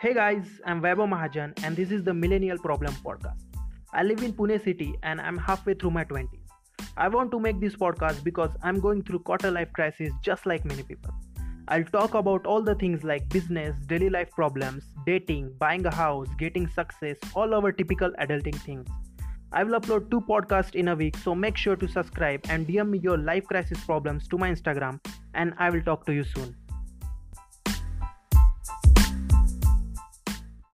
Hey guys, I'm Vaibhav Mahajan and this is the Millennial Problem Podcast. I live in Pune city and I'm halfway through my 20s. I want to make this podcast because I'm going through quarter life crisis just like many people. I'll talk about all the things like business, daily life problems, dating, buying a house, getting success, all our typical adulting things. I will upload two podcasts in a week, so make sure to subscribe and DM me your life crisis problems to my Instagram, and I will talk to you soon.